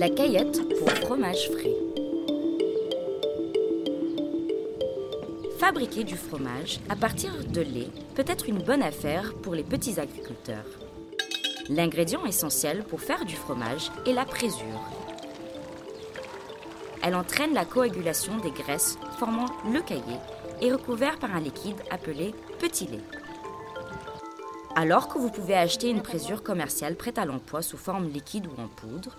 La caillette pour fromage frais. Fabriquer du fromage à partir de lait peut être une bonne affaire pour les petits agriculteurs. L'ingrédient essentiel pour faire du fromage est la présure. Elle entraîne la coagulation des graisses formant le caillé et recouvert par un liquide appelé petit lait. Alors que vous pouvez acheter une présure commerciale prête à l'emploi sous forme liquide ou en poudre,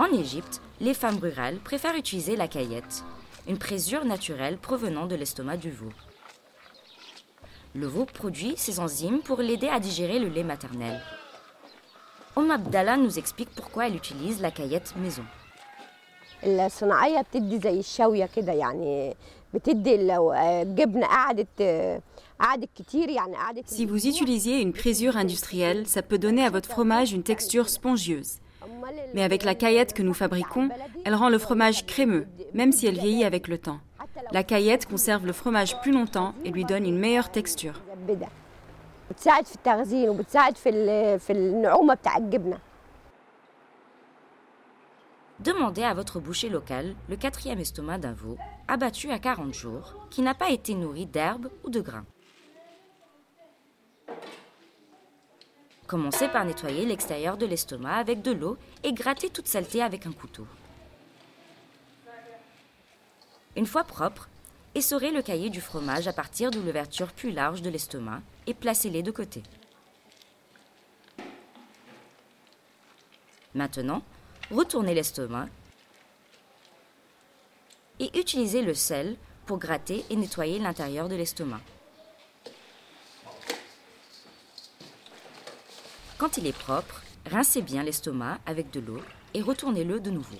en Égypte, les femmes rurales préfèrent utiliser la caillette, une présure naturelle provenant de l'estomac du veau. Le veau produit ses enzymes pour l'aider à digérer le lait maternel. Om Abdallah nous explique pourquoi elle utilise la caillette maison. الصناعية بتدي زي الشاوية كده يعني بتدي لو الجبنة قعدت قعدت كتير يعني قعدت Si vous utilisiez une présure industrielle, ça peut donner à votre fromage une texture spongieuse. Mais avec la caillette que nous fabriquons, elle rend le fromage crémeux, même si elle vieillit avec le temps. La caillette conserve le fromage plus longtemps et lui donne une meilleure texture. Demandez à votre boucher local le quatrième estomac d'un veau, abattu à 40 jours, qui n'a pas été nourri d'herbes ou de grains. Commencez par nettoyer l'extérieur de l'estomac avec de l'eau et gratter toute saleté avec un couteau. Une fois propre, essorez le cahier du fromage à partir de l'ouverture plus large de l'estomac et placez-les de côté. Maintenant, retournez l'estomac et utilisez le sel pour gratter et nettoyer l'intérieur de l'estomac. Quand il est propre, rincez bien l'estomac avec de l'eau et retournez-le de nouveau.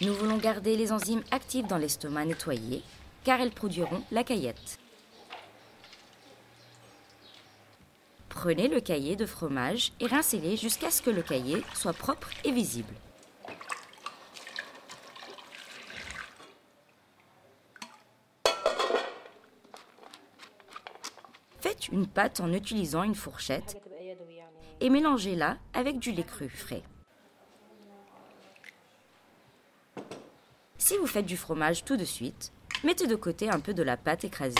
Nous voulons garder les enzymes actives dans l'estomac nettoyé car elles produiront la caillette. Prenez le cahier de fromage et rincez-les jusqu'à ce que le cahier soit propre et visible. Faites une pâte en utilisant une fourchette et mélangez-la avec du lait cru frais. Si vous faites du fromage tout de suite, mettez de côté un peu de la pâte écrasée.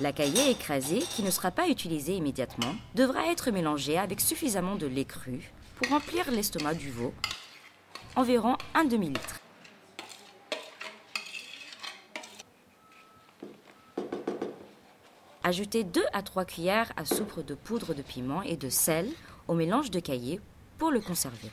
La caillée écrasée, qui ne sera pas utilisée immédiatement, devra être mélangée avec suffisamment de lait cru pour remplir l'estomac du veau, environ un demi-litre. Ajoutez 2 à 3 cuillères à soupe de poudre de piment et de sel au mélange de caillé pour le conserver.